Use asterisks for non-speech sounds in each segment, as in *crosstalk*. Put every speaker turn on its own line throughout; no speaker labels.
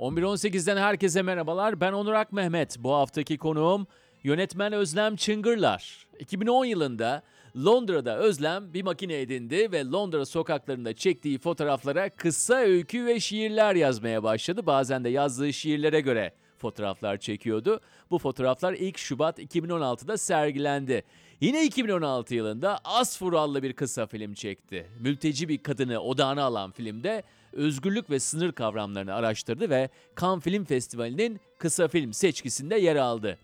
11.18'den herkese merhabalar. Ben Onur Ak Mehmet. Bu haftaki konuğum yönetmen Özlem Çıngırlar. 2010 yılında Londra'da Özlem bir makine edindi ve Londra sokaklarında çektiği fotoğraflara kısa öykü ve şiirler yazmaya başladı. Bazen de yazdığı şiirlere göre fotoğraflar çekiyordu. Bu fotoğraflar ilk Şubat 2016'da sergilendi. Yine 2016 yılında Asfur adlı bir kısa film çekti. Mülteci bir kadını odağına alan filmde özgürlük ve sınır kavramlarını araştırdı ve Cannes Film Festivali'nin kısa film seçkisinde yer aldı.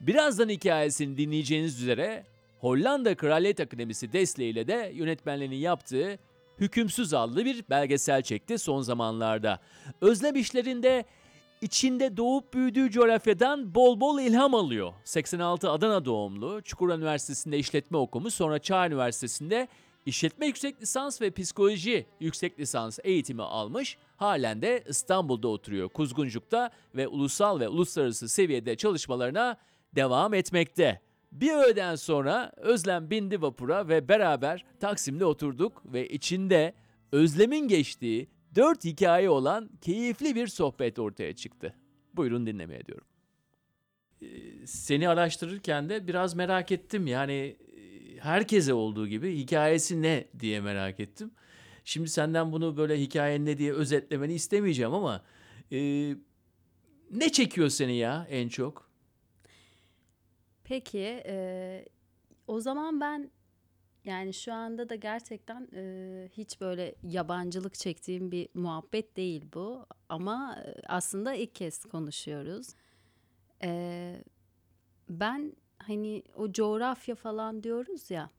Birazdan hikayesini dinleyeceğiniz üzere Hollanda Kraliyet Akademisi desteğiyle de yönetmenliğini yaptığı Hükümsüz adlı bir belgesel çekti son zamanlarda. Özlem işlerinde içinde doğup büyüdüğü coğrafyadan bol bol ilham alıyor. 86 Adana doğumlu, Çukurova Üniversitesi'nde işletme okumuş, sonra Çağ Üniversitesi'nde işletme yüksek lisans ve psikoloji yüksek lisans eğitimi almış. Halen de İstanbul'da oturuyor Kuzguncuk'ta ve ulusal ve uluslararası seviyede çalışmalarına devam etmekte. Bir öğleden sonra Özlem bindi vapura ve beraber Taksim'de oturduk ve içinde Özlem'in geçtiği dört hikaye olan keyifli bir sohbet ortaya çıktı. Buyurun dinlemeye diyorum. Ee, Seni araştırırken de biraz merak ettim. Yani herkese olduğu gibi hikayesi ne diye merak ettim. Şimdi senden bunu böyle hikayen ne diye özetlemeni istemeyeceğim ama e, ne çekiyor seni ya en çok?
Peki, eee, o zaman ben yani şu anda da gerçekten eee, hiç böyle yabancılık çektiğim bir muhabbet değil bu. Ama e, aslında ilk kez konuşuyoruz. Eee, ben hani o coğrafya falan diyoruz ya,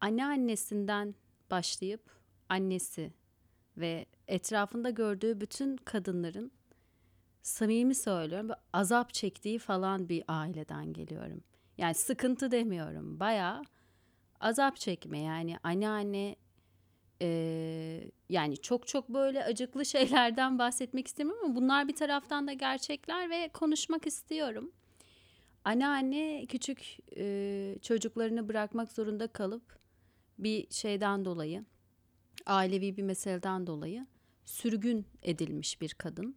anneannesinden başlayıp annesi ve etrafında gördüğü bütün kadınların samimi söylüyorum azap çektiği falan bir aileden geliyorum. Yani sıkıntı demiyorum. Bayağı azap çekme yani anneanne eee, yani çok çok böyle acıklı *laughs* şeylerden bahsetmek istemiyorum ama bunlar bir taraftan da gerçekler ve konuşmak istiyorum. Anneanne küçük eee, çocuklarını bırakmak zorunda kalıp bir şeyden dolayı ailevi bir meseleden dolayı sürgün edilmiş bir kadın.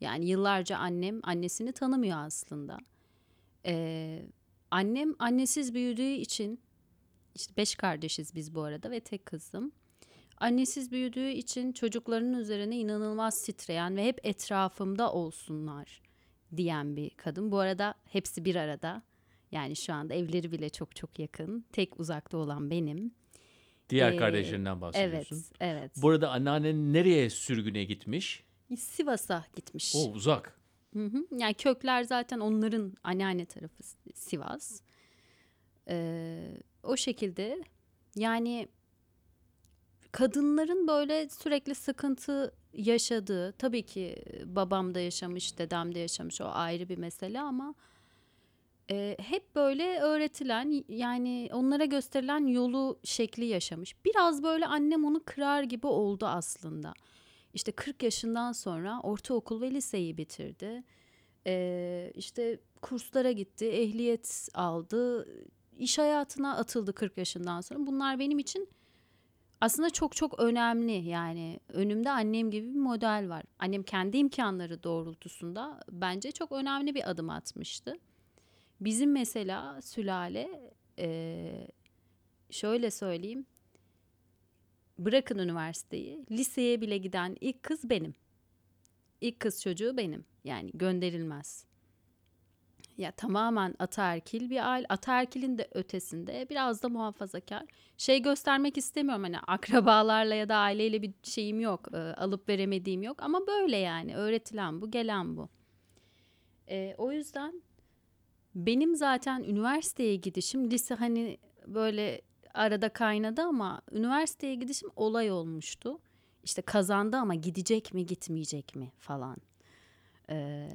Yani yıllarca annem annesini tanımıyor aslında. Ee, annem annesiz büyüdüğü için işte beş kardeşiz biz bu arada ve tek kızım. Annesiz büyüdüğü için çocuklarının üzerine inanılmaz titreyen ve hep etrafımda olsunlar diyen bir kadın. Bu arada hepsi bir arada. Yani şu anda evleri bile çok çok yakın. Tek uzakta olan benim.
Diğer
Ee,
kardeşlerinden
Evet,
bahsediyorsun.
evet.
Bu arada anneannen nereye sürgüne gitmiş?
Sivas'a gitmiş.
O uzak.
Hı hı. Yani kökler zaten onların anneanne tarafı Sivas. Ee, o şekilde yani kadınların böyle sürekli sıkıntı yaşadığı tabii ki babam da yaşamış, dedem de yaşamış o ayrı bir mesele ama e, hep böyle öğretilen yani onlara gösterilen yolu şekli yaşamış. Biraz böyle annem onu kırar gibi oldu aslında. İşte 40 yaşından sonra ortaokul ve liseyi bitirdi. Ee, işte kurslara gitti, ehliyet aldı, iş hayatına atıldı 40 yaşından sonra. Bunlar benim için aslında çok çok önemli. Yani önümde annem gibi bir model var. Annem kendi imkanları doğrultusunda bence çok önemli bir adım atmıştı. Bizim mesela sülale eee, şöyle söyleyeyim. Bırakın üniversiteyi, liseye bile giden ilk kız benim. İlk kız çocuğu benim. Yani gönderilmez. Ya tamamen ataerkil bir aile. Ataerkilin de ötesinde biraz da muhafazakar. Şey göstermek istemiyorum hani akrabalarla ya da aileyle bir şeyim yok. e, alıp veremediğim yok. Ama böyle yani öğretilen bu, gelen bu. E, o yüzden benim zaten üniversiteye gidişim lise hani böyle arada kaynadı ama üniversiteye gidişim olay olmuştu. İşte kazandı ama gidecek mi gitmeyecek mi falan. Ee,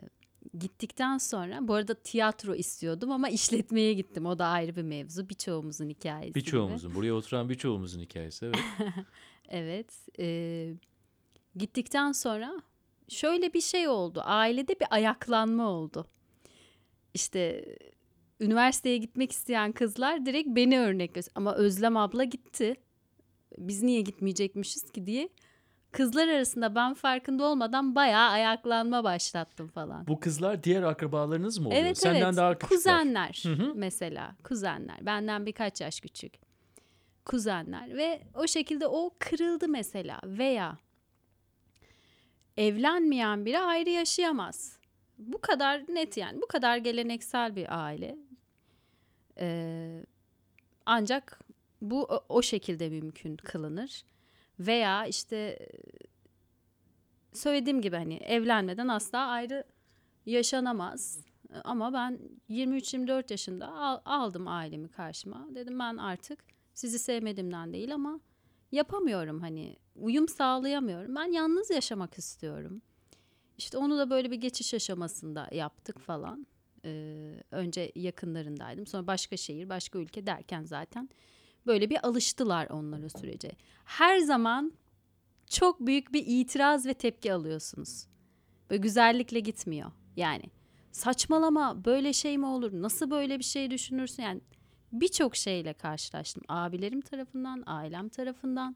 gittikten sonra bu arada tiyatro istiyordum ama işletmeye gittim. O da ayrı bir mevzu. Birçoğumuzun hikayesi.
Birçoğumuzun, buraya oturan birçoğumuzun hikayesi. Evet. *laughs*
Evet. e, gittikten sonra şöyle bir şey oldu. Ailede bir ayaklanma oldu. İşte üniversiteye gitmek isteyen kızlar direkt beni örnek göster- Ama Özlem abla gitti. Biz niye gitmeyecekmişiz ki diye kızlar arasında ben farkında olmadan bayağı ayaklanma başlattım falan.
Bu kızlar diğer akrabalarınız mı oluyor?
Evet
Senden
evet.
daha küçükler.
Kuzenler
Hı hı.
mesela. Kuzenler. Benden birkaç yaş küçük. Kuzenler ve o şekilde o kırıldı mesela veya evlenmeyen biri ayrı yaşayamaz. Bu kadar net yani. Bu kadar geleneksel bir aile. Ee, ancak bu o, o şekilde mümkün kılınır. Veya işte e, söylediğim gibi hani evlenmeden asla ayrı yaşanamaz. Ama ben 23-24 yaşında al- aldım ailemi karşıma. Dedim ben artık sizi sevmediğimden değil ama yapamıyorum hani uyum sağlayamıyorum. Ben yalnız yaşamak istiyorum. İşte onu da böyle bir geçiş aşamasında yaptık falan. Ee, önce yakınlarındaydım. Sonra başka şehir, başka ülke derken zaten böyle bir alıştılar onlara sürece. Her zaman çok büyük bir itiraz ve tepki alıyorsunuz. Böyle güzellikle gitmiyor. Yani saçmalama böyle şey mi olur? Nasıl böyle bir şey düşünürsün? Yani birçok şeyle karşılaştım. Abilerim tarafından, ailem tarafından.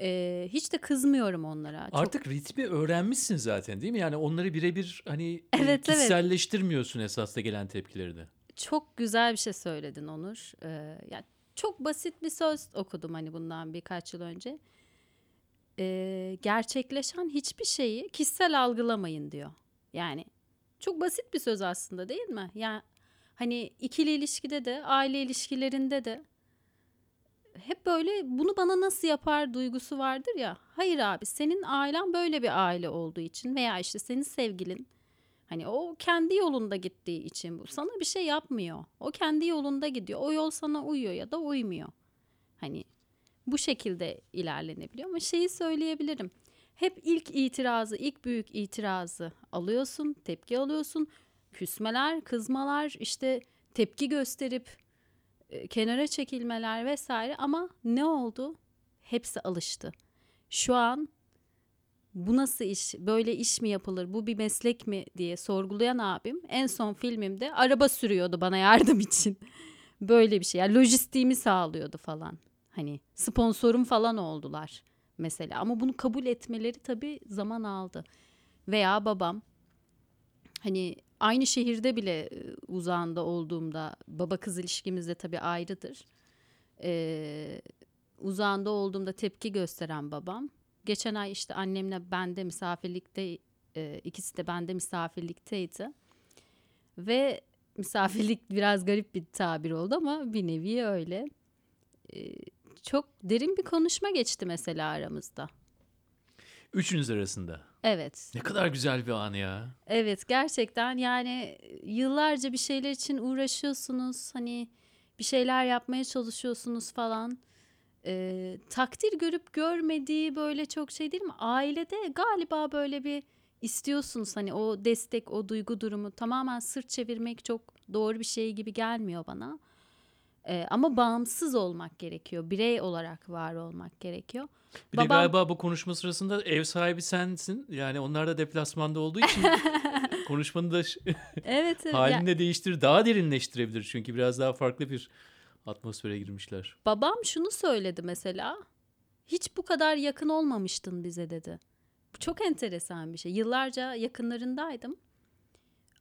Ee, hiç de kızmıyorum onlara. Çok-
Artık ritmi öğrenmişsin zaten değil mi? Yani onları birebir hani e, *laughs*
Evet, evet.
kişiselleştirmiyorsun esasda gelen tepkileri de.
Çok güzel bir şey söyledin Onur. Ee, yani çok basit bir söz okudum hani bundan birkaç yıl önce. Ee, gerçekleşen hiçbir şeyi kişisel algılamayın diyor. Yani çok basit bir söz aslında değil mi? Yani hani ikili ilişkide de aile ilişkilerinde de hep böyle bunu bana nasıl yapar duygusu vardır ya. Hayır abi senin ailen böyle bir aile olduğu için veya işte senin sevgilin Hani o kendi yolunda gittiği için bu. Sana bir şey yapmıyor. O kendi yolunda gidiyor. O yol sana uyuyor ya da uymuyor. Hani bu şekilde ilerlenebiliyor ama şeyi söyleyebilirim. Hep ilk itirazı, ilk büyük itirazı alıyorsun, tepki alıyorsun. Küsmeler, kızmalar, işte tepki gösterip e, kenara çekilmeler vesaire ama ne oldu? Hepsi alıştı. Şu an bu nasıl iş, böyle iş mi yapılır, bu bir meslek mi diye sorgulayan abim en son filmimde araba sürüyordu bana yardım için. *laughs* Böyle bir şey. Yani lojistiğimi sağlıyordu falan. Hani sponsorum falan oldular mesela. Ama bunu kabul etmeleri tabii zaman aldı. Veya babam hani aynı şehirde bile e, uzağında olduğumda baba kız ilişkimiz de tabii ayrıdır. Ee, uzağında olduğumda tepki gösteren babam geçen ay işte annemle bende misafirlikte e, ikisi de bende misafirlikteydi. Ve misafirlik *laughs* biraz garip bir tabir oldu ama bir nevi öyle. E, çok derin bir konuşma geçti mesela aramızda.
Üçünüz arasında.
Evet.
Ne kadar güzel bir an ya.
Evet gerçekten yani yıllarca bir şeyler için uğraşıyorsunuz. Hani bir şeyler yapmaya çalışıyorsunuz falan. Ee, takdir görüp görmediği böyle çok şey değil mi? Ailede galiba böyle bir istiyorsunuz hani o destek, o duygu durumu tamamen sırt çevirmek çok doğru bir şey gibi gelmiyor bana. Ee, ama bağımsız olmak gerekiyor. Birey olarak var olmak gerekiyor.
Bir de
Babam-
galiba bu konuşma sırasında ev sahibi sensin. Yani onlar da deplasmanda olduğu için *laughs* konuşmanı da ş-
Evet, evet. Ya-
halini de değiştirir. Daha derinleştirebilir. Çünkü biraz daha farklı bir atmosfere girmişler.
Babam şunu söyledi mesela. Hiç bu kadar yakın olmamıştın bize dedi. Bu çok enteresan bir şey. Yıllarca yakınlarındaydım.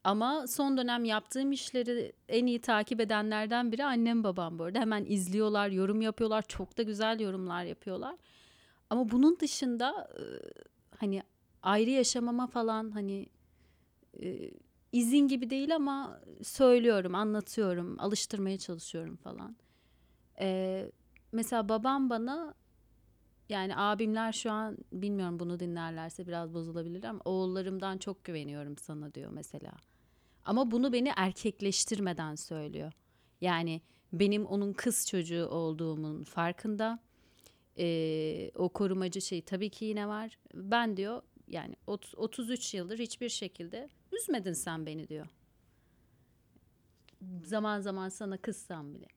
Ama son dönem yaptığım işleri en iyi takip edenlerden biri annem babam bu arada. Hemen izliyorlar, yorum yapıyorlar. Çok da güzel yorumlar yapıyorlar. Ama bunun dışında e, hani ayrı yaşamama falan hani e, izin gibi değil ama söylüyorum, anlatıyorum, alıştırmaya çalışıyorum falan. Ee, mesela babam bana yani abimler şu an bilmiyorum bunu dinlerlerse biraz bozulabilir ama oğullarımdan çok güveniyorum sana diyor mesela. Ama bunu beni erkekleştirmeden söylüyor. Yani benim onun kız çocuğu olduğumun farkında. Ee, o korumacı şey tabii ki yine var. Ben diyor yani ot- 33 yıldır hiçbir şekilde üzmedin sen beni diyor. Zaman zaman sana kızsam bile.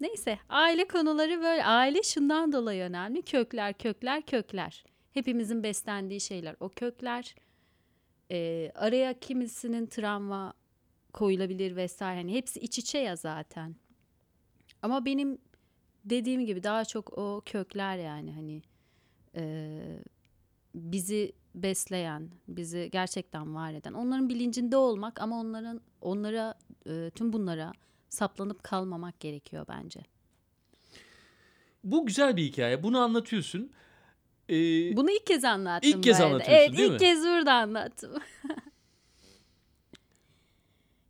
Neyse aile konuları böyle. Aile şundan dolayı önemli. Kökler, kökler, kökler. Hepimizin beslendiği şeyler. O kökler e, araya kimisinin travma koyulabilir vesaire. Hani hepsi iç içe ya zaten. Ama benim dediğim gibi daha çok o kökler yani hani e, bizi besleyen, bizi gerçekten var eden, onların bilincinde olmak ama onların onlara e, tüm bunlara saplanıp kalmamak gerekiyor bence.
Bu güzel bir hikaye. Bunu anlatıyorsun. Ee,
Bunu ilk kez anlattım.
İlk kez anlatıyorsun,
evet,
değil
ilk
mi?
kez burada anlattım. *laughs*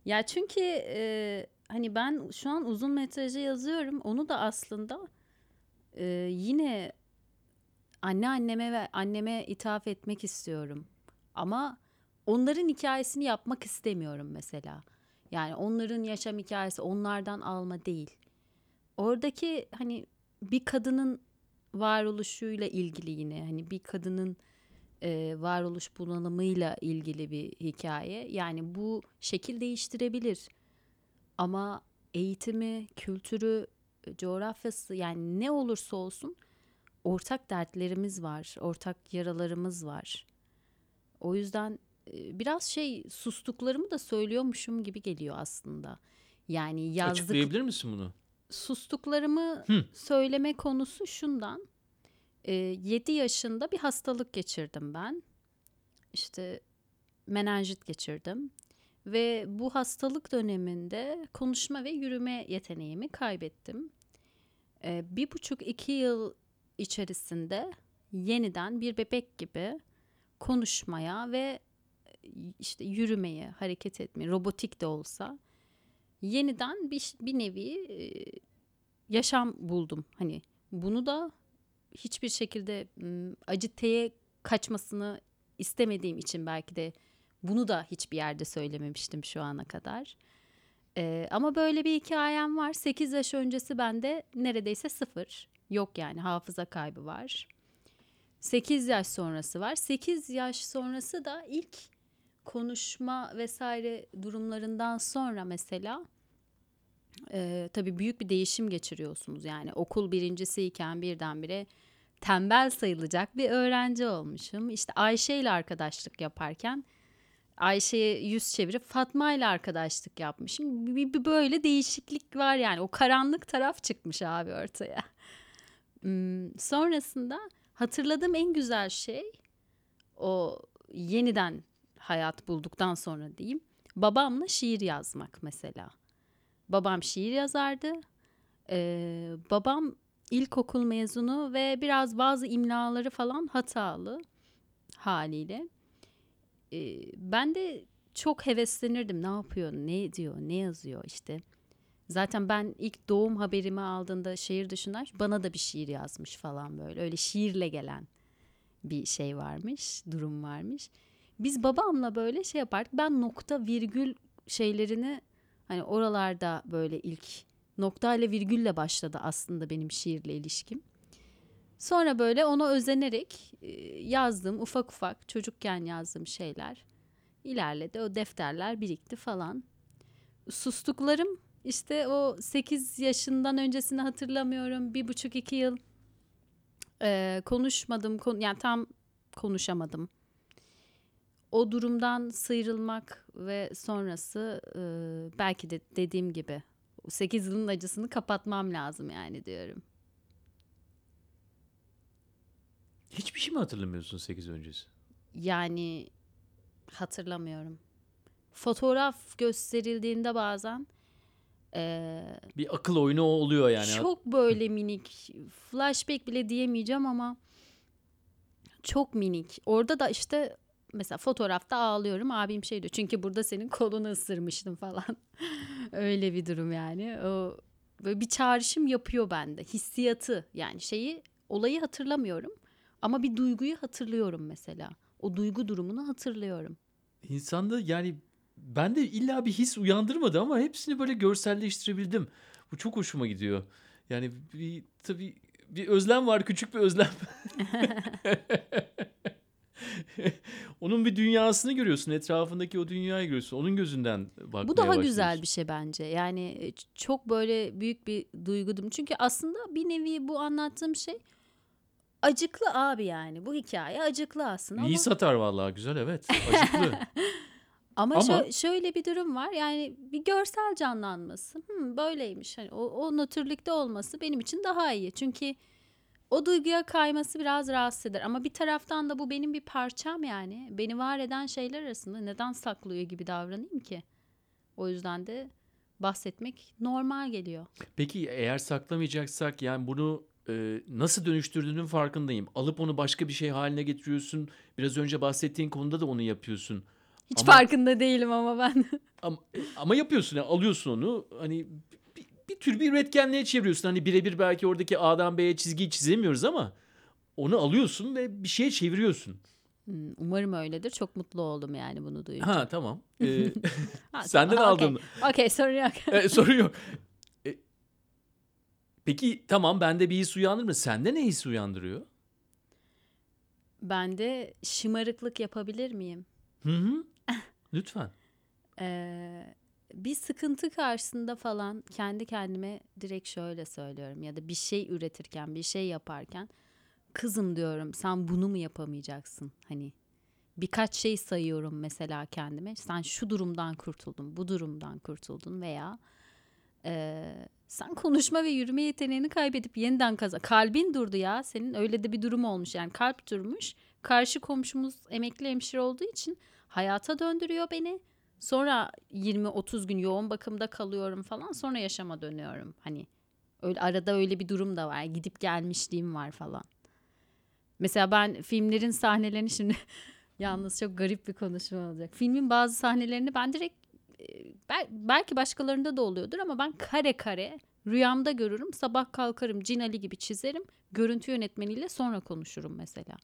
ya çünkü e, hani ben şu an uzun metrajı yazıyorum. Onu da aslında e, yine anneanneme ve anneme ithaf etmek istiyorum. Ama onların hikayesini yapmak istemiyorum mesela. Yani onların yaşam hikayesi onlardan alma değil. Oradaki hani bir kadının varoluşuyla ilgili yine hani bir kadının e, varoluş bunalımıyla ilgili bir hikaye. Yani bu şekil değiştirebilir. Ama eğitimi, kültürü, coğrafyası yani ne olursa olsun ortak dertlerimiz var, ortak yaralarımız var. O yüzden e, biraz şey sustuklarımı da söylüyormuşum gibi geliyor aslında. Yani yazdık
Açıklayabilir misin bunu?
sustuklarımı
Hı.
söyleme konusu şundan. 7 yaşında bir hastalık geçirdim ben. İşte menenjit geçirdim. Ve bu hastalık döneminde konuşma ve yürüme yeteneğimi kaybettim. Ee, bir buçuk iki yıl içerisinde yeniden bir bebek gibi konuşmaya ve işte yürümeye, hareket etmeyi, robotik de olsa yeniden bir, bir nevi e, yaşam buldum. Hani bunu da hiçbir şekilde aciteye kaçmasını istemediğim için belki de bunu da hiçbir yerde söylememiştim şu ana kadar. Ee, ama böyle bir hikayem var. 8 yaş öncesi bende neredeyse sıfır. Yok yani hafıza kaybı var. 8 yaş sonrası var. 8 yaş sonrası da ilk konuşma vesaire durumlarından sonra mesela e, tabii büyük bir değişim geçiriyorsunuz. Yani okul birincisiyken birdenbire tembel sayılacak bir öğrenci olmuşum. İşte Ayşe ile arkadaşlık yaparken Ayşe'ye yüz çevirip Fatma ile arkadaşlık yapmışım. Bir, bir böyle değişiklik var yani. O karanlık taraf çıkmış abi ortaya. Sonrasında hatırladığım en güzel şey o yeniden hayat bulduktan sonra diyeyim. Babamla şiir yazmak mesela. Babam şiir yazardı. Ee, babam ilkokul mezunu ve biraz bazı imlaları falan hatalı haliyle. Ee, ben de çok heveslenirdim. Ne yapıyor, ne diyor, ne yazıyor işte. Zaten ben ilk doğum haberimi aldığında şehir dışından bana da bir şiir yazmış falan böyle. Öyle şiirle gelen bir şey varmış, durum varmış. Biz babamla böyle şey yapardık. Ben nokta virgül şeylerini hani oralarda böyle ilk nokta ile virgülle başladı aslında benim şiirle ilişkim. Sonra böyle ona özenerek e, yazdığım ufak ufak çocukken yazdığım şeyler ilerledi. O defterler birikti falan. Sustuklarım işte o 8 yaşından öncesini hatırlamıyorum. Bir buçuk iki yıl e, konuşmadım. Kon- yani tam konuşamadım. O durumdan sıyrılmak ve sonrası e, belki de dediğim gibi 8 yılın acısını kapatmam lazım yani diyorum.
Hiçbir şey mi hatırlamıyorsun 8 öncesi?
Yani hatırlamıyorum. Fotoğraf gösterildiğinde bazen eee,
Bir akıl oyunu oluyor yani.
çok böyle minik flashback bile diyemeyeceğim ama çok minik. Orada da işte mesela fotoğrafta ağlıyorum. Abim şey diyor. Çünkü burada senin kolunu ısırmıştım *laughs* falan. Öyle bir durum yani. O böyle bir çağrışım yapıyor bende. Hissiyatı yani şeyi olayı hatırlamıyorum ama bir duyguyu hatırlıyorum mesela. O duygu durumunu hatırlıyorum.
İnsanda yani ben de illa bir his uyandırmadı ama hepsini böyle görselleştirebildim. Bu çok hoşuma gidiyor. Yani bir tabii bir özlem var, küçük bir özlem. *laughs* Onun bir dünyasını görüyorsun, etrafındaki o dünyayı görüyorsun. Onun gözünden bakmaya
Bu daha
başlıyorsun.
güzel bir şey bence. Yani e, çok böyle büyük bir duygudum. Çünkü aslında bir nevi bu anlattığım şey acıklı abi yani. Bu hikaye acıklı aslında
İyi
ama,
satar vallahi güzel evet. Acıklı. *laughs*
ama,
ama-
şö- şöyle bir durum var. Yani bir görsel canlanması. Hmm, böyleymiş. Hani o, o nötrlükte olması benim için daha iyi. Çünkü o duyguya kayması biraz rahatsız eder. Ama bir taraftan da bu benim bir parçam yani. Beni var eden şeyler arasında neden saklıyor gibi davranayım ki? O yüzden de bahsetmek normal geliyor.
Peki eğer saklamayacaksak yani bunu e, nasıl dönüştürdüğünün farkındayım. Alıp onu başka bir şey haline getiriyorsun. Biraz önce bahsettiğin konuda da onu yapıyorsun.
Hiç
Ama-
farkında değilim ama ben. *laughs*
Ama, ama yapıyorsun yani alıyorsun onu hani bir, bir tür bir üretkenliğe çeviriyorsun. Hani birebir belki oradaki A'dan B'ye çizgiyi çizemiyoruz ama onu alıyorsun ve bir şeye çeviriyorsun.
Hmm, Umarım öyledir. Çok mutlu oldum yani bunu duyunca.
Ha tamam. *laughs* Ee,
Ha, *laughs*
senden
tamam,
aldım.
Okey sorun yok.
e, sorun yok. E, peki tamam bende bir his uyandırır mı? Sende ne his uyandırıyor?
Ben de şımarıklık yapabilir miyim?
Hı hı. Lütfen.
Ee, bir sıkıntı karşısında falan kendi kendime direkt şöyle söylüyorum ya da bir şey üretirken bir şey yaparken kızım diyorum sen bunu mu yapamayacaksın? Hani birkaç şey sayıyorum mesela kendime. Sen şu durumdan kurtuldun bu durumdan kurtuldun veya eee, sen konuşma ve yürüme yeteneğini kaybedip yeniden kazan kalbin durdu ya senin öyle de bir durum olmuş. Yani kalp durmuş. Karşı komşumuz emekli hemşire olduğu için hayata döndürüyor beni Sonra 20-30 gün yoğun bakımda kalıyorum falan. Sonra yaşama dönüyorum. Hani öyle arada öyle bir durum da var. Gidip gelmişliğim var falan. Mesela ben filmlerin sahnelerini şimdi *laughs* yalnız çok garip bir konuşma olacak. Filmin bazı sahnelerini ben direkt e, bel- belki başkalarında da oluyordur ama ben kare kare rüyamda görürüm. Sabah kalkarım Cin Ali gibi çizerim. Görüntü yönetmeniyle sonra konuşurum mesela.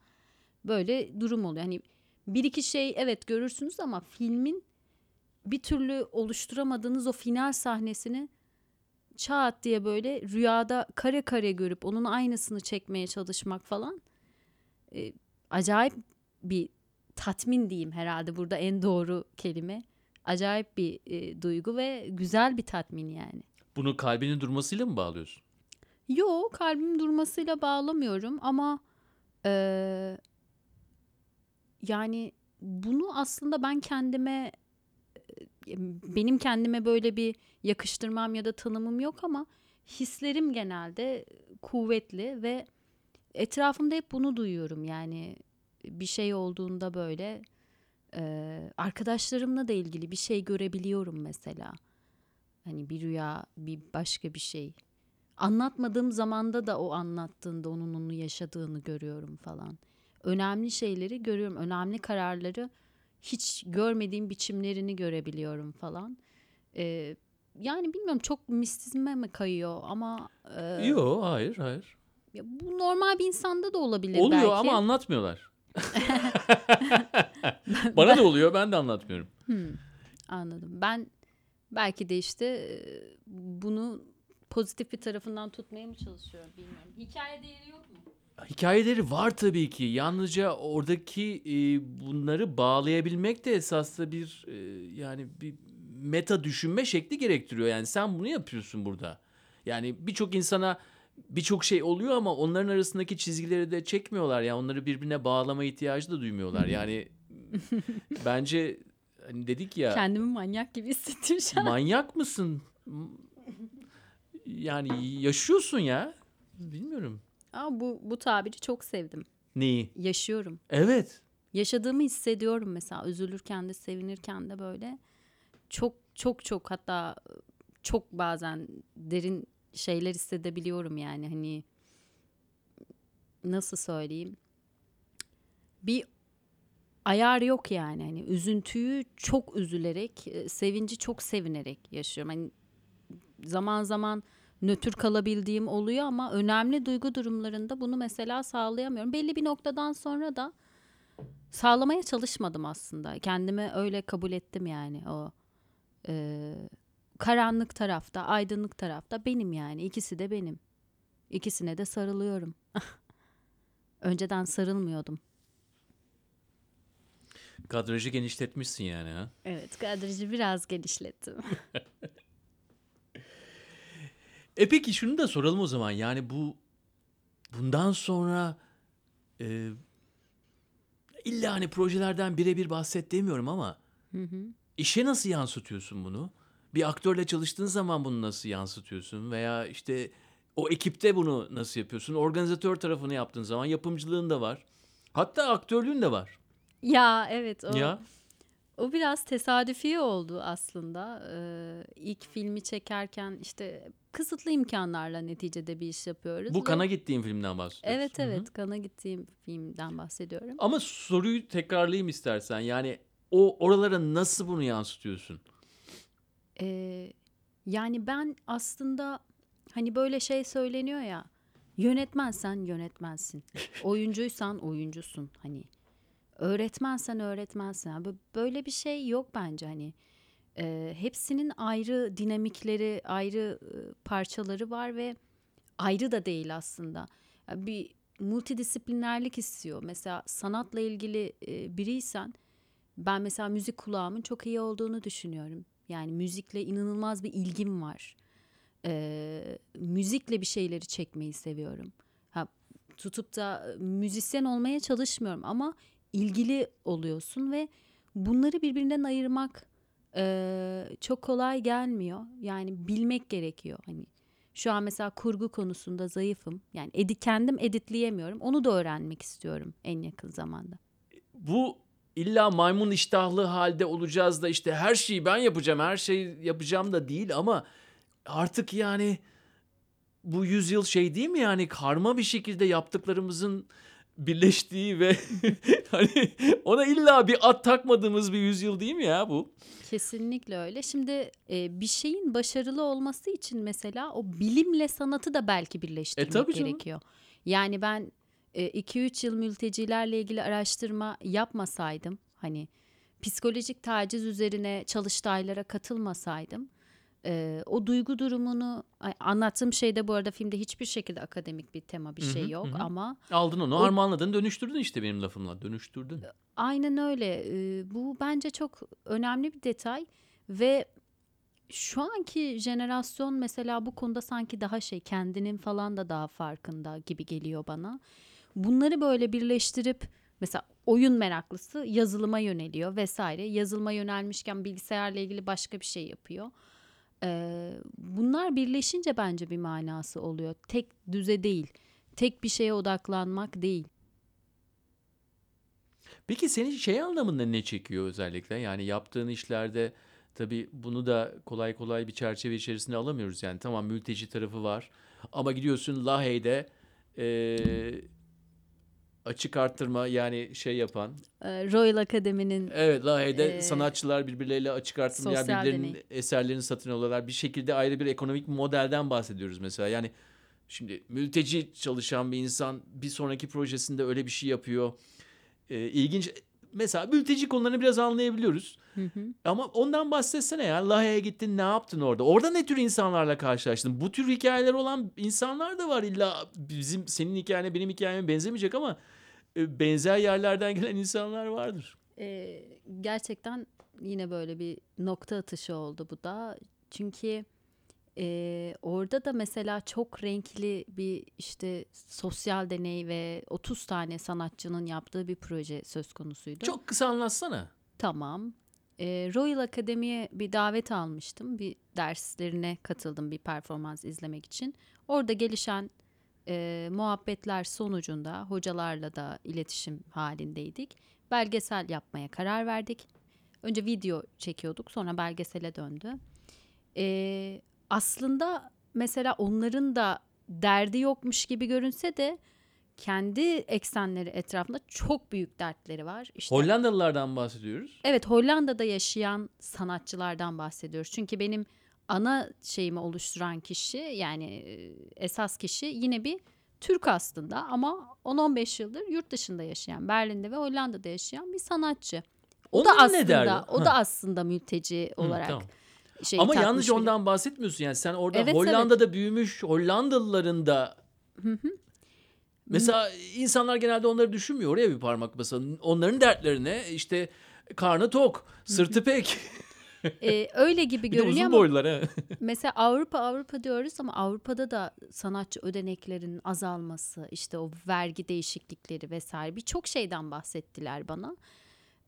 Böyle durum oluyor. Hani bir iki şey evet görürsünüz ama filmin bir türlü oluşturamadığınız o final sahnesini çat diye böyle rüyada kare kare görüp onun aynısını çekmeye çalışmak falan e, acayip bir tatmin diyeyim herhalde burada en doğru kelime. Acayip bir e, duygu ve güzel bir tatmin yani.
Bunu kalbinin durmasıyla mı bağlıyorsun?
Yo kalbim durmasıyla bağlamıyorum ama e, yani bunu aslında ben kendime e, benim kendime böyle bir yakıştırmam ya da tanımım yok ama hislerim genelde kuvvetli ve etrafımda hep bunu duyuyorum. Yani bir şey olduğunda böyle e, arkadaşlarımla da ilgili bir şey görebiliyorum mesela. Hani bir rüya bir başka bir şey. Anlatmadığım zamanda da o anlattığında onun onu yaşadığını görüyorum falan önemli şeyleri görüyorum önemli kararları hiç görmediğim biçimlerini görebiliyorum falan. Ee, yani bilmiyorum çok mistizme mi kayıyor ama e,
Yok hayır hayır.
ya bu normal bir insanda da olabilir
Oluyor
belki.
ama anlatmıyorlar. *laughs* Bana da oluyor ben de anlatmıyorum.
Hmm, anladım. Ben belki de işte e, bunu pozitif bir tarafından tutmaya mı çalışıyorum bilmiyorum. Hikaye değeri yok mu?
Hikayeleri var tabii ki. Yalnızca oradaki e, bunları bağlayabilmek de esasında bir e, yani bir meta düşünme şekli gerektiriyor. Yani sen bunu yapıyorsun burada. Yani birçok insana birçok şey oluyor ama onların arasındaki çizgileri de çekmiyorlar. Yani onları birbirine bağlama ihtiyacı da duymuyorlar. Yani *laughs* bence hani dedik ya
Kendimi manyak gibi hissettim şu an.
manyak mısın? Yani yaşıyorsun ya. Bilmiyorum.
Ama bu, bu tabiri çok sevdim.
Neyi?
Yaşıyorum.
Evet.
yaşadığımı hissediyorum mesela üzülürken de sevinirken de böyle çok çok çok hatta çok bazen derin şeyler hissedebiliyorum yani hani nasıl söyleyeyim bir ayar yok yani hani üzüntüyü çok üzülerek sevinci çok sevinerek yaşıyorum hani zaman zaman nötr kalabildiğim oluyor ama önemli duygu durumlarında bunu mesela sağlayamıyorum belli bir noktadan sonra da sağlamaya çalışmadım aslında. Kendimi öyle kabul ettim yani o e, karanlık tarafta, aydınlık tarafta benim yani. İkisi de benim. İkisine de sarılıyorum. *laughs* Önceden sarılmıyordum.
Kadrajı genişletmişsin yani ha.
Evet, kadrajı biraz genişlettim. *laughs*
E peki şunu da soralım o zaman. Yani bu bundan sonra e, illa hani projelerden birebir bahset demiyorum ama işe nasıl yansıtıyorsun bunu? Bir aktörle çalıştığın zaman bunu nasıl yansıtıyorsun? Veya işte o ekipte bunu nasıl yapıyorsun? Organizatör tarafını yaptığın zaman yapımcılığın da var. Hatta aktörlüğün de var.
Ya evet o
Ya
o biraz tesadüfi oldu aslında. Ee, ilk filmi çekerken işte kısıtlı imkanlarla neticede bir iş yapıyoruz.
bu
ve-
kana gittiğin filmden bahsediyorsun.
Evet evet kana gittiğim filmden bahsediyorum.
Ama soruyu tekrarlayayım istersen. Yani o oralara nasıl bunu yansıtıyorsun?
Ee, yani ben aslında hani böyle şey söyleniyor ya yönetmensen yönetmensin. *laughs* Oyuncuysan oyuncusun hani. Öğretmensen bö- böyle bir şey yok bence hani. Ee, hepsinin ayrı dinamikleri, ayrı e, parçaları var ve ayrı da değil aslında. Yani bir multidisiplinerlik istiyor. Mesela sanatla ilgili e, biriysen ben mesela müzik kulağımın çok iyi olduğunu düşünüyorum. Yani müzikle inanılmaz bir ilgim var. Ee, müzikle bir şeyleri çekmeyi seviyorum. Ha, tutup da e, müzisyen olmaya çalışmıyorum ama ilgili oluyorsun ve bunları birbirinden ayırmak e, çok kolay gelmiyor. Yani bilmek gerekiyor. Hani şu an mesela kurgu konusunda zayıfım. Yani edi kendim editleyemiyorum. Onu da öğrenmek istiyorum en yakın zamanda.
Bu illa maymun iştahlı halde olacağız da işte her şeyi ben yapacağım, her şeyi yapacağım da değil ama artık yani bu yüzyıl şey değil mi yani karma bir şekilde yaptıklarımızın birleştiği ve *laughs* hani ona illa bir at takmadığımız bir yüzyıl değil mi ya bu?
Kesinlikle öyle. Şimdi e, bir şeyin başarılı olması için mesela o bilimle sanatı da belki birleştirmek
E, tabii canım.
gerekiyor. Yani ben 2-3 yıl mültecilerle ilgili araştırma yapmasaydım hani psikolojik taciz üzerine çalıştaylara katılmasaydım e, o duygu durumunu ay, anlattığım şeyde bu arada filmde hiçbir şekilde akademik bir tema bir
Hı
şey
hı,
yok
hı hı.
ama
Aldın onu,
O-
harmanladın, dönüştürdün işte benim lafımla. Dönüştürdün.
Aynen öyle. Ee, Bu bence çok önemli bir detay ve şu anki jenerasyon mesela bu konuda sanki daha şey kendinin falan da daha farkında gibi geliyor bana. Bunları böyle birleştirip mesela oyun meraklısı yazılıma yöneliyor vesaire. Yazılıma yönelmişken bilgisayarla ilgili başka bir şey yapıyor. Ee, bunlar birleşince bence bir manası oluyor. Tek düze değil. Tek bir şeye odaklanmak değil.
Peki senin şey anlamında ne çekiyor özellikle? Yani yaptığın işlerde tabii bunu da kolay kolay bir çerçeve içerisinde alamıyoruz. Yani tamam mülteci tarafı var ama gidiyorsun Lahey'de eee, açık arttırma yani şey yapan.
Ee, Royal Akademi'nin
Evet Lahey'de
Eee,
sanatçılar birbirleriyle açık arttırma yani birbirlerinin
deney.
eserlerini satın alıyorlar. Bir şekilde ayrı bir ekonomik modelden bahsediyoruz mesela. Yani şimdi mülteci çalışan bir insan bir sonraki projesinde öyle bir şey yapıyor. Ee, ilginç. Mesela mülteci konularını biraz anlayabiliyoruz.
Hı hı.
Ama ondan bahsetsene ya. Lahey'e gittin ne yaptın orada? Orada ne tür insanlarla karşılaştın? Bu tür hikayeler olan insanlar da var. İlla bizim senin hikayene benim hikayeme benzemeyecek ama e, benzer yerlerden gelen insanlar vardır.
Ee, gerçekten yine böyle bir nokta atışı oldu bu da. Çünkü e, orada da mesela çok renkli bir işte sosyal deney ve 30 tane sanatçının yaptığı bir proje söz konusuydu.
Çok kısa anlatsana.
Tamam. Ee, Royal Akademi'ye bir davet almıştım. Bir derslerine katıldım bir performans izlemek için. Orada gelişen e, muhabbetler sonucunda hocalarla da iletişim halindeydik. Belgesel yapmaya karar verdik. Önce video çekiyorduk sonra belgesele döndü. Ee, aslında mesela onların da derdi yokmuş gibi görünse de kendi eksenleri etrafında çok büyük dertleri var. İşte
Hollandalılardan bahsediyoruz.
Evet Hollanda'da yaşayan sanatçılardan bahsediyoruz. Çünkü benim ana şeyimi oluşturan kişi yani e, esas kişi yine bir Türk aslında ama 10-15 yıldır yurt dışında yaşayan Berlin'de ve Hollanda'da yaşayan bir sanatçı. O da
Onların
aslında o da aslında mülteci
Hı,
olarak
tamam.
Şey
Ama
takmış
yalnız
biri.
ondan bahsetmiyorsun yani sen orada
Evet,
Hollanda'da büyümüş Hollandalıların da mesela insanlar genelde onları düşünmüyor oraya bir parmak basalım. Onların dertlerine işte karnı tok, sırtı pek. *laughs*
Ee, öyle gibi görünüyor
uzun
ama
boylular ha. *laughs*
Mesela Avrupa Avrupa diyoruz ama Avrupa'da da sanatçı ödeneklerin azalması, işte o vergi değişiklikleri vesaire birçok şeyden bahsettiler bana.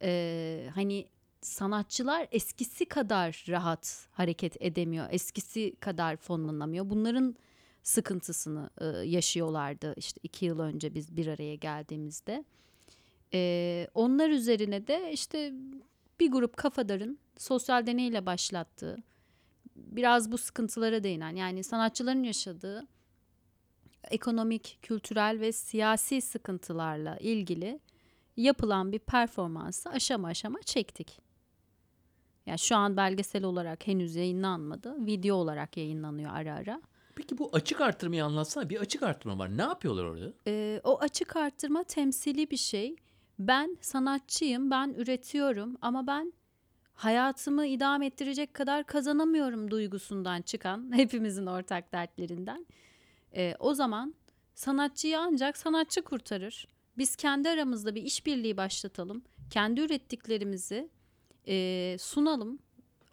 Ee, hani sanatçılar eskisi kadar rahat hareket edemiyor, eskisi kadar fonlanamıyor. Bunların sıkıntısını e, yaşıyorlardı işte iki yıl önce biz bir araya geldiğimizde. E, onlar üzerine de işte bir grup kafadarın sosyal deneyle başlattığı biraz bu sıkıntılara değinen yani sanatçıların yaşadığı ekonomik, kültürel ve siyasi sıkıntılarla ilgili yapılan bir performansı aşama aşama çektik. Yani şu an belgesel olarak henüz yayınlanmadı. Video olarak yayınlanıyor ara ara.
Peki bu açık arttırmayı anlatsana. Bir açık arttırma var. Ne yapıyorlar orada?
Ee, o açık arttırma temsili bir şey. Ben sanatçıyım, ben üretiyorum ama ben hayatımı idame ettirecek kadar kazanamıyorum duygusundan çıkan *laughs* hepimizin ortak dertlerinden. Ee, o zaman sanatçıyı ancak sanatçı kurtarır. Biz kendi aramızda bir işbirliği başlatalım. Kendi ürettiklerimizi e, sunalım.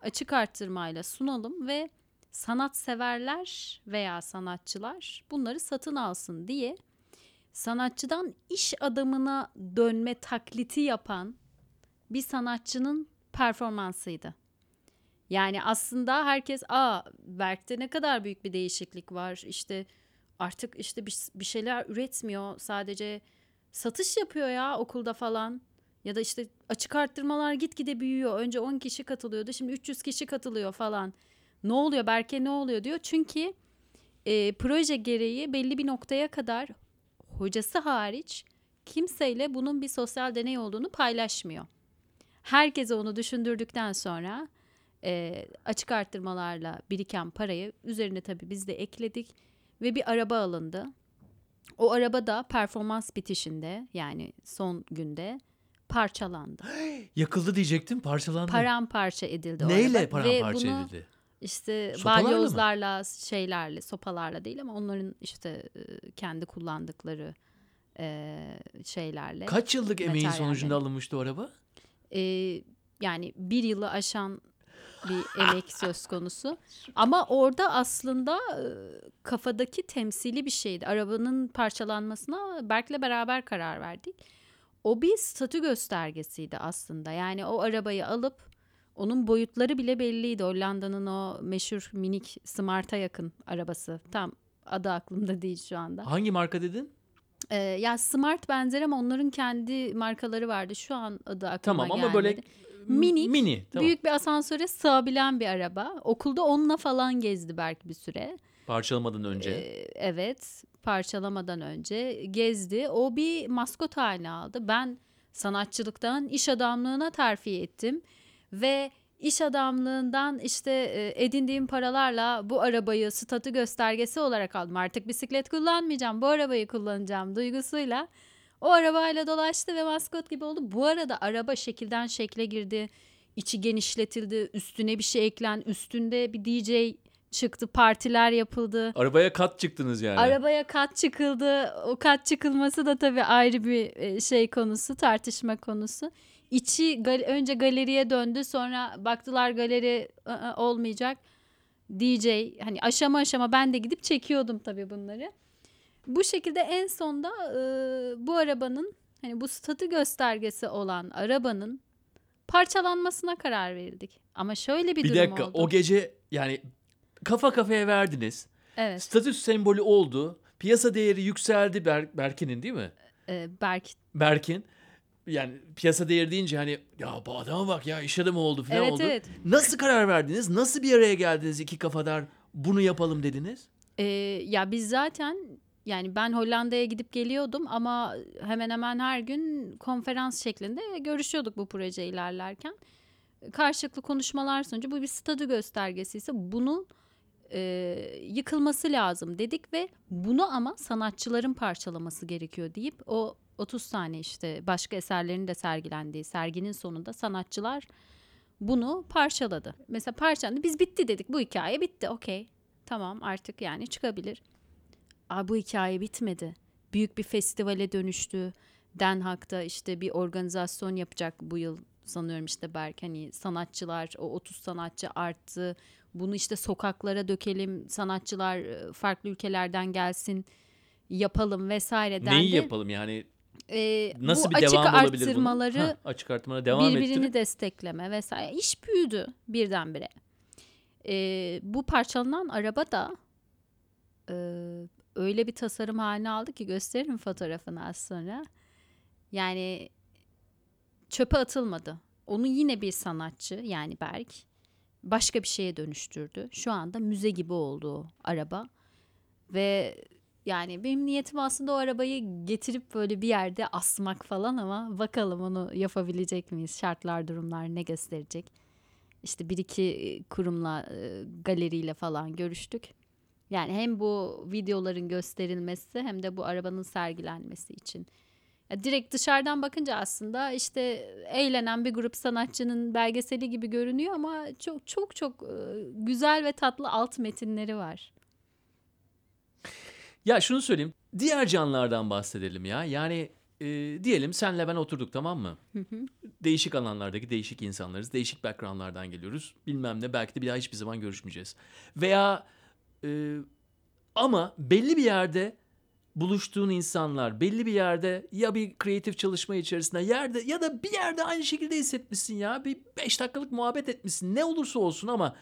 Açık arttırmayla sunalım ve sanatseverler veya sanatçılar bunları satın alsın diye sanatçıdan iş adamına dönme taklidi yapan bir sanatçının performansıydı. Yani aslında herkes aa Berk'te ne kadar büyük bir değişiklik var işte artık işte bir, bir şeyler üretmiyor sadece satış yapıyor ya okulda falan ya da işte açık arttırmalar gitgide büyüyor önce 10 kişi katılıyordu şimdi 300 kişi katılıyor falan ne oluyor Berke ne oluyor diyor çünkü e, proje gereği belli bir noktaya kadar hocası hariç kimseyle bunun bir sosyal deney olduğunu paylaşmıyor. Herkese onu düşündürdükten sonra e, açık arttırmalarla biriken parayı üzerine tabii biz de ekledik ve bir araba alındı. O araba da performans bitişinde yani son günde parçalandı. *gasps*
Yakıldı diyecektim. Parçalandı.
Paramparça edildi
Neyle.
Ve
paramparça
bunu
edildi?
işte
Sopalarla mı?
balyozlarla, şeylerle, sopalarla değil ama onların işte e, kendi kullandıkları e, şeylerle.
Kaç yıllık emeğin sonucunda alınmıştı o araba?
E, yani bir yılı aşan bir emek *laughs* söz konusu. Ama orada aslında e, kafadaki temsili bir şeydi. Arabanın parçalanmasına Berk'le beraber karar verdik. O bir statü göstergesiydi aslında. Yani o arabayı alıp onun boyutları bile belliydi. Hollanda'nın o meşhur minik Smart'a yakın arabası. Tam adı aklımda değil şu anda.
Hangi marka dedin?
Ee, ya Smart benzer ama onların kendi markaları vardı. Şu an adı aklıma
Tamam ama
gelmedi.
böyle
Minik,
mini. Tamam.
Büyük bir asansöre sığabilen bir araba. Okulda onunla falan gezdi belki bir süre.
Parçalamadan önce.
Ee, evet, parçalamadan önce gezdi. O bir maskot haline aldı. Ben sanatçılıktan iş adamlığına terfi ettim ve iş adamlığından işte edindiğim paralarla bu arabayı statü göstergesi olarak aldım. Artık bisiklet kullanmayacağım, bu arabayı kullanacağım duygusuyla. O arabayla dolaştı ve maskot gibi oldu. Bu arada araba şekilden şekle girdi. İçi genişletildi, üstüne bir şey eklen, üstünde bir DJ çıktı, partiler yapıldı.
Arabaya kat çıktınız yani.
Arabaya kat çıkıldı. O kat çıkılması da tabii ayrı bir e, şey konusu, tartışma konusu. İçi gal- önce galeriye döndü, sonra baktılar galeri ı-ı, olmayacak. DJ hani aşama aşama ben de gidip çekiyordum tabii bunları. Bu şekilde en sonda e, bu arabanın hani bu statü göstergesi olan arabanın parçalanmasına karar verildik. Ama şöyle bir,
bir
durum
dakika
oldu.
o gece yani kafa kafaya verdiniz.
evet.
Statü sembolü oldu. Piyasa değeri yükseldi Ber- Berkin'in değil mi?
E, Berk
Berkin. Yani piyasa değeri deyince hani ya bu adama bak ya iş adamı oldu falan
Evet,
oldu.
evet.
Nasıl karar verdiniz? Nasıl bir araya geldiniz iki kafadar bunu yapalım dediniz?
Ee, ya biz zaten yani ben Hollanda'ya gidip geliyordum ama hemen hemen her gün konferans şeklinde görüşüyorduk bu proje ilerlerken. Karşılıklı konuşmalar sonucu bu bir statü göstergesi ise bunun e, yıkılması lazım dedik ve bunu ama sanatçıların parçalaması gerekiyor deyip o 30 tane işte başka eserlerin de sergilendiği serginin sonunda sanatçılar bunu parçaladı. Mesela parçalandı biz bitti dedik bu hikaye bitti okey tamam artık yani çıkabilir. Aa, bu hikaye bitmedi. Büyük bir festivale dönüştü. Den Haag'da işte bir organizasyon yapacak bu yıl sanıyorum işte Berk hani sanatçılar o 30 sanatçı arttı. Bunu işte sokaklara dökelim sanatçılar e, farklı ülkelerden gelsin yapalım vesaire dendi.
Neyi yapalım yani?
Ee,
Nasıl
bu
bir devam olabilir bunun?
arttırmaları
Ha, açık arttırmalara devam
birbirini
ettirip
destekleme vesaire iş büyüdü birdenbire. Ee, bu parçalanan araba da e, öyle bir tasarım haline aldı ki gösteririm fotoğrafını az sonra. Yani çöpe atılmadı. Onu yine bir sanatçı yani Berk başka bir şeye dönüştürdü. Şu anda müze gibi oldu o araba. Ve yani benim niyetim aslında o arabayı getirip böyle bir yerde asmak falan ama bakalım onu yapabilecek miyiz? Şartlar, durumlar ne gösterecek? İşte bir iki kurumla, e, galeriyle falan görüştük. Yani hem bu videoların gösterilmesi hem de bu arabanın sergilenmesi için. Ya direkt dışarıdan bakınca aslında işte eğlenen bir grup sanatçının belgeseli gibi görünüyor ama çok çok çok e, güzel ve tatlı alt metinleri var.
Ya şunu söyleyeyim. Diğer canlılardan bahsedelim ya. Yani e, diyelim senle ben oturduk tamam mı? Değişik alanlardaki değişik insanlarız. Değişik backgroundlardan geliyoruz. Bilmem ne belki de bir daha hiçbir zaman görüşmeyeceğiz. Veya e, ama belli bir yerde buluştuğun insanlar belli bir yerde ya bir kreatif çalışma içerisinde yerde ya da bir yerde aynı şekilde hissetmişsin ya. Bir beş dakikalık muhabbet etmişsin. Ne olursa olsun ama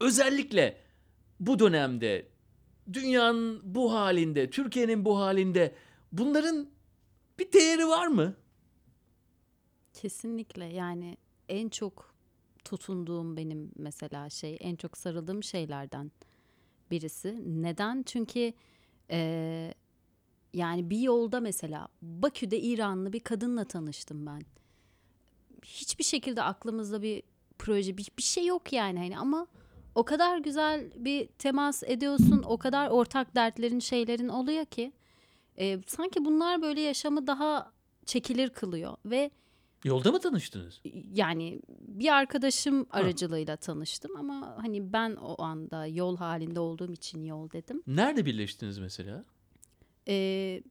özellikle bu dönemde dünyanın bu halinde, Türkiye'nin bu halinde bunların bir değeri var mı?
Kesinlikle yani en çok tutunduğum benim mesela şey en çok sarıldığım şeylerden birisi. Neden? Çünkü eee, yani bir yolda mesela Bakü'de İranlı bir kadınla tanıştım ben. Hiçbir şekilde aklımızda bir proje bir, bir şey yok yani hani ama o kadar güzel bir temas ediyorsun, o kadar ortak dertlerin şeylerin oluyor ki eee, sanki bunlar böyle yaşamı daha çekilir kılıyor ve
Yolda mı tanıştınız?
yani bir arkadaşım aracılığıyla tanıştım ama hani ben o anda yol halinde olduğum için yol dedim.
Nerede birleştiniz mesela?
Ee,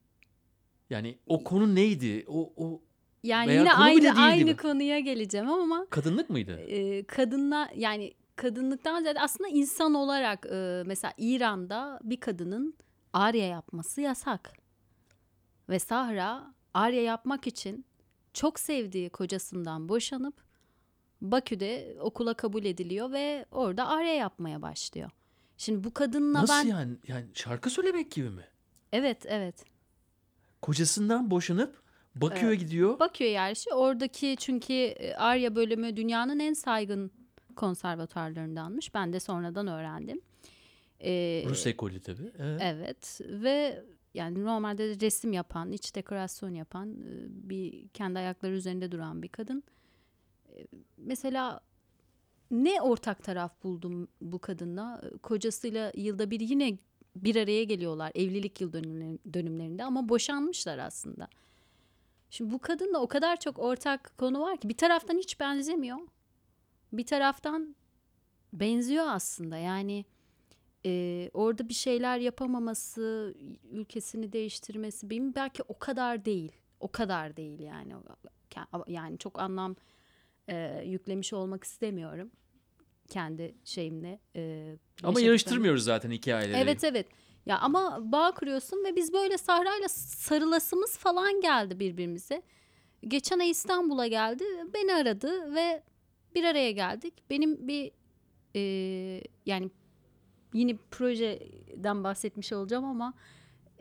Yani o konu neydi? O, o
yani
Veya
yine
konu
aynı aynı
mi?
konuya geleceğim ama
kadınlık mıydı?
e, kadınla yani kadınlıktan ziyade aslında insan olarak e, mesela İran'da bir kadının arya yapması yasak. Ve Sahra arya yapmak için çok sevdiği kocasından boşanıp Bakü'de okula kabul ediliyor ve orada arya yapmaya başlıyor. Şimdi bu kadınla
Nasıl
ben
yani? Yani şarkı söylemek gibi mi?
Evet evet
Kocasından boşanıp Bakü'ye gidiyor.
Bakü'ye yerleşiyor. Oradaki çünkü e, Arya bölümü dünyanın en saygın konservatuarlarındanmış. Ben de sonradan öğrendim. Ee,
Rus ekolü tabii. Evet.
Evet ve yani normalde resim yapan, iç dekorasyon yapan, e, bir kendi ayakları üzerinde duran bir kadın. E, Mesela ne ortak taraf buldum bu kadınla? Kocasıyla yılda bir yine bir araya geliyorlar evlilik yıl dönümleri- dönümlerinde ama boşanmışlar aslında. Şimdi bu kadınla o kadar çok ortak konu var ki bir taraftan hiç benzemiyor. Bir taraftan benziyor aslında. Yani e, orada bir şeyler yapamaması, ülkesini değiştirmesi benim belki o kadar değil. O kadar değil yani. Yani çok anlam e, yüklemiş olmak istemiyorum kendi şeyimle. e,
Ama yarıştırmıyoruz zaten hikayeleri.
Evet evet. Ya ama bağ kuruyorsun ve biz böyle Sahra'yla sarılasımız falan geldi birbirimize. Geçen ay İstanbul'a geldi, beni aradı ve bir araya geldik. Benim bir e, yani yine projeden bahsetmiş olacağım ama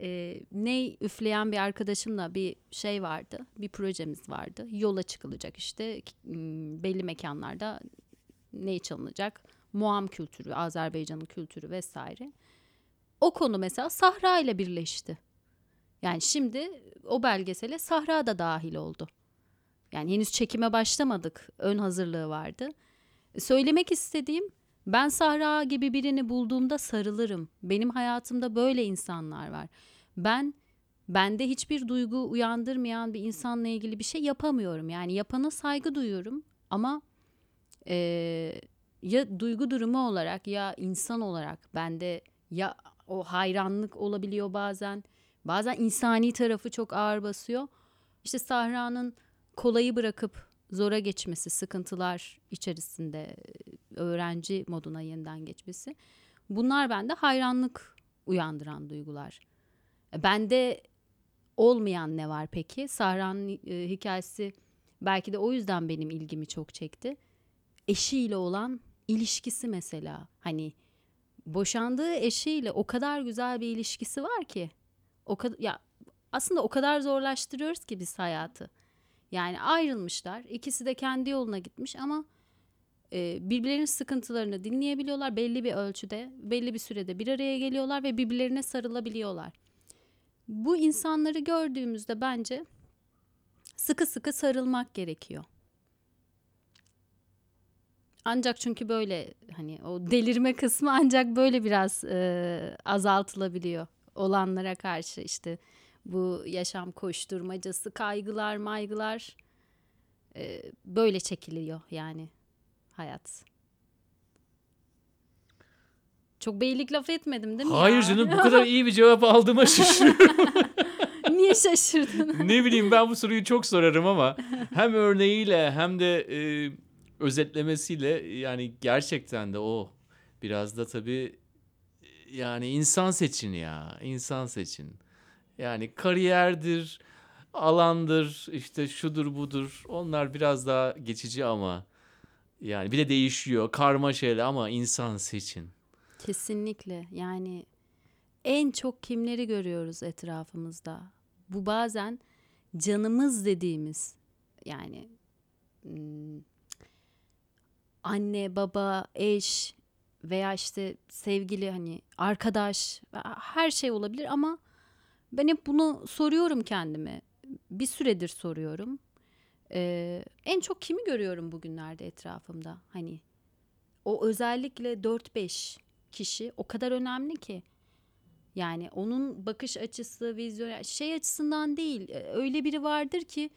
e, ney üfleyen bir arkadaşımla bir şey vardı. Bir projemiz vardı. Yola çıkılacak işte belli mekanlarda ney çalınacak. Muam kültürü, Azerbaycan'ın kültürü vesaire. O konu mesela Sahra ile birleşti. Yani şimdi o belgesele Sahra da dahil oldu. Yani henüz çekime başlamadık. Ön hazırlığı vardı. Söylemek istediğim ben Sahra gibi birini bulduğumda sarılırım. Benim hayatımda böyle insanlar var. Ben bende hiçbir duygu uyandırmayan bir insanla ilgili bir şey yapamıyorum. Yani yapana saygı duyuyorum ama eee, ya duygu durumu olarak ya insan olarak bende ya o hayranlık olabiliyor bazen. Bazen insani tarafı çok ağır basıyor. İşte Sahra'nın kolayı bırakıp zora geçmesi, sıkıntılar içerisinde e, öğrenci moduna yeniden geçmesi. Bunlar bende hayranlık uyandıran duygular. E, Bende olmayan ne var peki? Sahra'nın e, hikayesi belki de o yüzden benim ilgimi çok çekti. Eşiyle olan ilişkisi mesela. Hani boşandığı eşiyle o kadar güzel bir ilişkisi var ki. O kadar ya aslında o kadar zorlaştırıyoruz ki biz hayatı. Yani ayrılmışlar. ikisi de kendi yoluna gitmiş ama e, birbirlerinin sıkıntılarını dinleyebiliyorlar belli bir ölçüde, belli bir sürede bir araya geliyorlar ve birbirlerine sarılabiliyorlar. Bu insanları gördüğümüzde bence sıkı sıkı sarılmak gerekiyor. Ancak çünkü böyle hani o delirme kısmı ancak böyle biraz e, azaltılabiliyor olanlara karşı işte bu yaşam koşturmacası, kaygılar, maygılar e, böyle çekiliyor yani hayat. Çok beylik laf etmedim değil mi
Hayır
ya?
canım bu *laughs* kadar iyi bir cevap aldığıma şaşırıyorum. *laughs*
Niye şaşırdın?
ne bileyim ben bu soruyu çok sorarım ama *laughs* hem örneğiyle hem de e, özetlemesiyle yani gerçekten de o biraz da tabii yani insan seçin ya insan seçin. Yani kariyerdir, alandır, işte şudur budur onlar biraz daha geçici ama yani bir de değişiyor karma şeyler ama insan seçin.
Kesinlikle yani en çok kimleri görüyoruz etrafımızda? Bu bazen canımız dediğimiz yani anne, baba, eş veya işte sevgili hani arkadaş her şey olabilir ama ben hep bunu soruyorum kendime. Bir süredir soruyorum. Ee, en çok kimi görüyorum bugünlerde etrafımda? Hani o özellikle 4-5 kişi o kadar önemli ki. Yani onun bakış açısı, vizyon şey açısından değil. e, Öyle biri vardır ki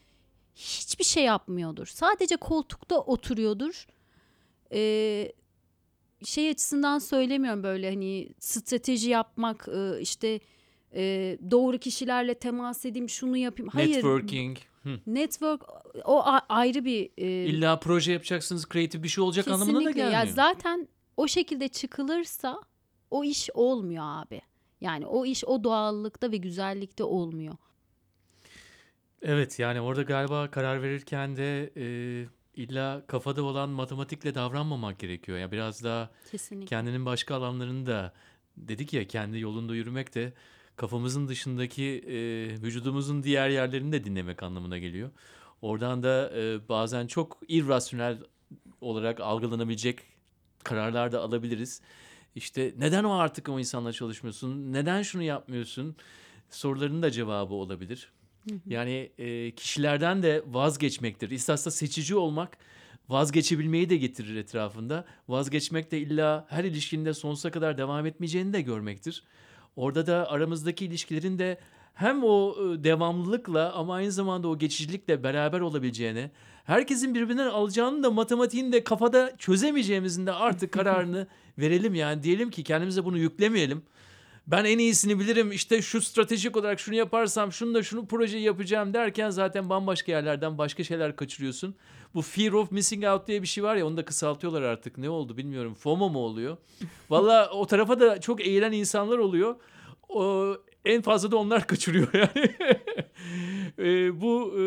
hiçbir şey yapmıyordur. Sadece koltukta oturuyordur. Ee, şey açısından söylemiyorum böyle hani strateji yapmak e, işte e, doğru kişilerle temas edeyim şunu yapayım. Hayır.
Networking. Hı.
Network o ayrı bir e,
İlla proje yapacaksınız, kreatif bir şey olacak anlamına da
Kesinlikle.
gelmiyor.
Ya zaten o şekilde çıkılırsa o iş olmuyor abi. Yani o iş o doğallıkta ve güzellikte olmuyor.
Evet yani orada galiba karar verirken de e, illa kafada olan matematikle davranmamak gerekiyor. Yani biraz daha
Kesinlikle.
kendinin başka alanlarını da dedik ya kendi yolunda yürümek de kafamızın dışındaki e, vücudumuzun diğer yerlerini de dinlemek anlamına geliyor. Oradan da e, bazen çok irrasyonel olarak algılanabilecek kararlar da alabiliriz. İşte neden o artık o insanla çalışmıyorsun? Neden şunu yapmıyorsun? Sorularının da cevabı olabilir. Yani e, kişilerden de vazgeçmektir. İstasda seçici olmak vazgeçebilmeyi de getirir etrafında. Vazgeçmek de illa her ilişkinde sonsuza kadar devam etmeyeceğini de görmektir. Orada da aramızdaki ilişkilerin de hem o e, devamlılıkla ama aynı zamanda o geçicilikle beraber olabileceğini, herkesin birbirinden alacağını da matematiğini de kafada çözemeyeceğimizin de artık *laughs* kararını verelim yani diyelim ki kendimize bunu yüklemeyelim. Ben en iyisini bilirim işte şu stratejik olarak şunu yaparsam şunu da şunu projeyi yapacağım derken zaten bambaşka yerlerden başka şeyler kaçırıyorsun. Bu fear of missing out diye bir şey var ya onu da kısaltıyorlar artık ne oldu bilmiyorum FOMO mu oluyor? *laughs* Valla o tarafa da çok eğilen insanlar oluyor. O, en fazla da onlar *laughs* kaçırıyor yani. *laughs* E, bu e,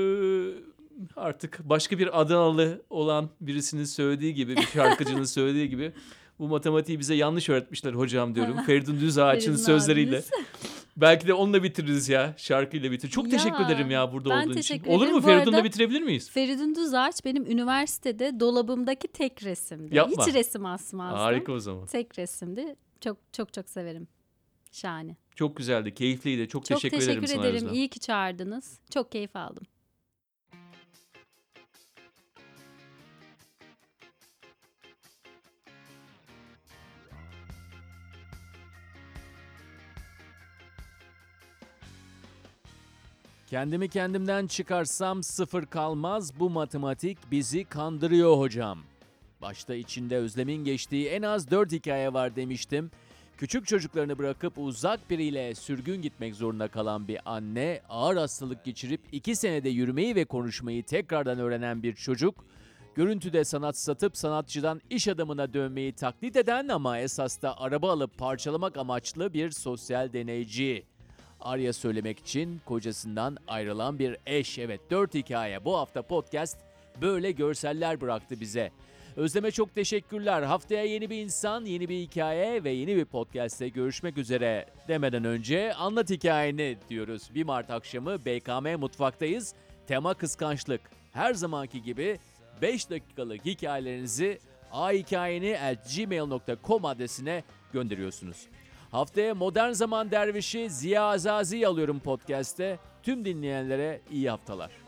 artık başka bir Adanalı olan birisinin söylediği gibi bir şarkıcının söylediği gibi bu matematiği bize yanlış öğretmişler hocam diyorum. *laughs* Feridun Düzağaç'ın
Feridun
sözleriyle. Belki de onunla bitiririz ya. Şarkıyla bitir. Çok
Ya,
teşekkür ederim ya burada
ben
olduğun için.
teşekkür
Olur
ederim.
mu
Bu
Feridun'la bitirebilir miyiz?
Feridun Düzağaç benim üniversitede dolabımdaki tek resimdi.
Yapma.
Hiç resim asmazdım.
Harika o zaman.
Tek resimdi. Çok çok çok severim. Şahane.
Çok güzeldi, keyifliydi. Çok,
Çok
teşekkür,
teşekkür,
ederim sana
ederim.
Özlem.
İyi ki çağırdınız. Çok keyif aldım.
Kendimi kendimden çıkarsam sıfır kalmaz. Bu matematik bizi kandırıyor hocam. Başta içinde Özlem'in geçtiği en az 4 hikaye var demiştim. Küçük çocuklarını bırakıp uzak biriyle sürgün gitmek zorunda kalan bir anne, ağır hastalık geçirip 2 senede yürümeyi ve konuşmayı tekrardan öğrenen bir çocuk, görüntüde sanat satıp sanatçıdan iş adamına dönmeyi taklit eden ama esas da araba alıp parçalamak amaçlı bir sosyal deneyci. Arya söylemek için kocasından ayrılan bir eş. Evet 4 hikaye bu hafta podcast böyle görseller bıraktı bize. Özlem'e çok teşekkürler. Haftaya yeni bir insan, yeni bir hikaye ve yeni bir podcast'te görüşmek üzere demeden önce anlat hikayeni diyoruz. 1 Mart akşamı BKM Mutfak'tayız. Tema kıskançlık. Her zamanki gibi 5 dakikalık hikayelerinizi ahikayeni.gmail.com adresine gönderiyorsunuz. Haftaya Modern Zaman Dervişi Ziya Azazi alıyorum podcast'te. Tüm dinleyenlere iyi haftalar.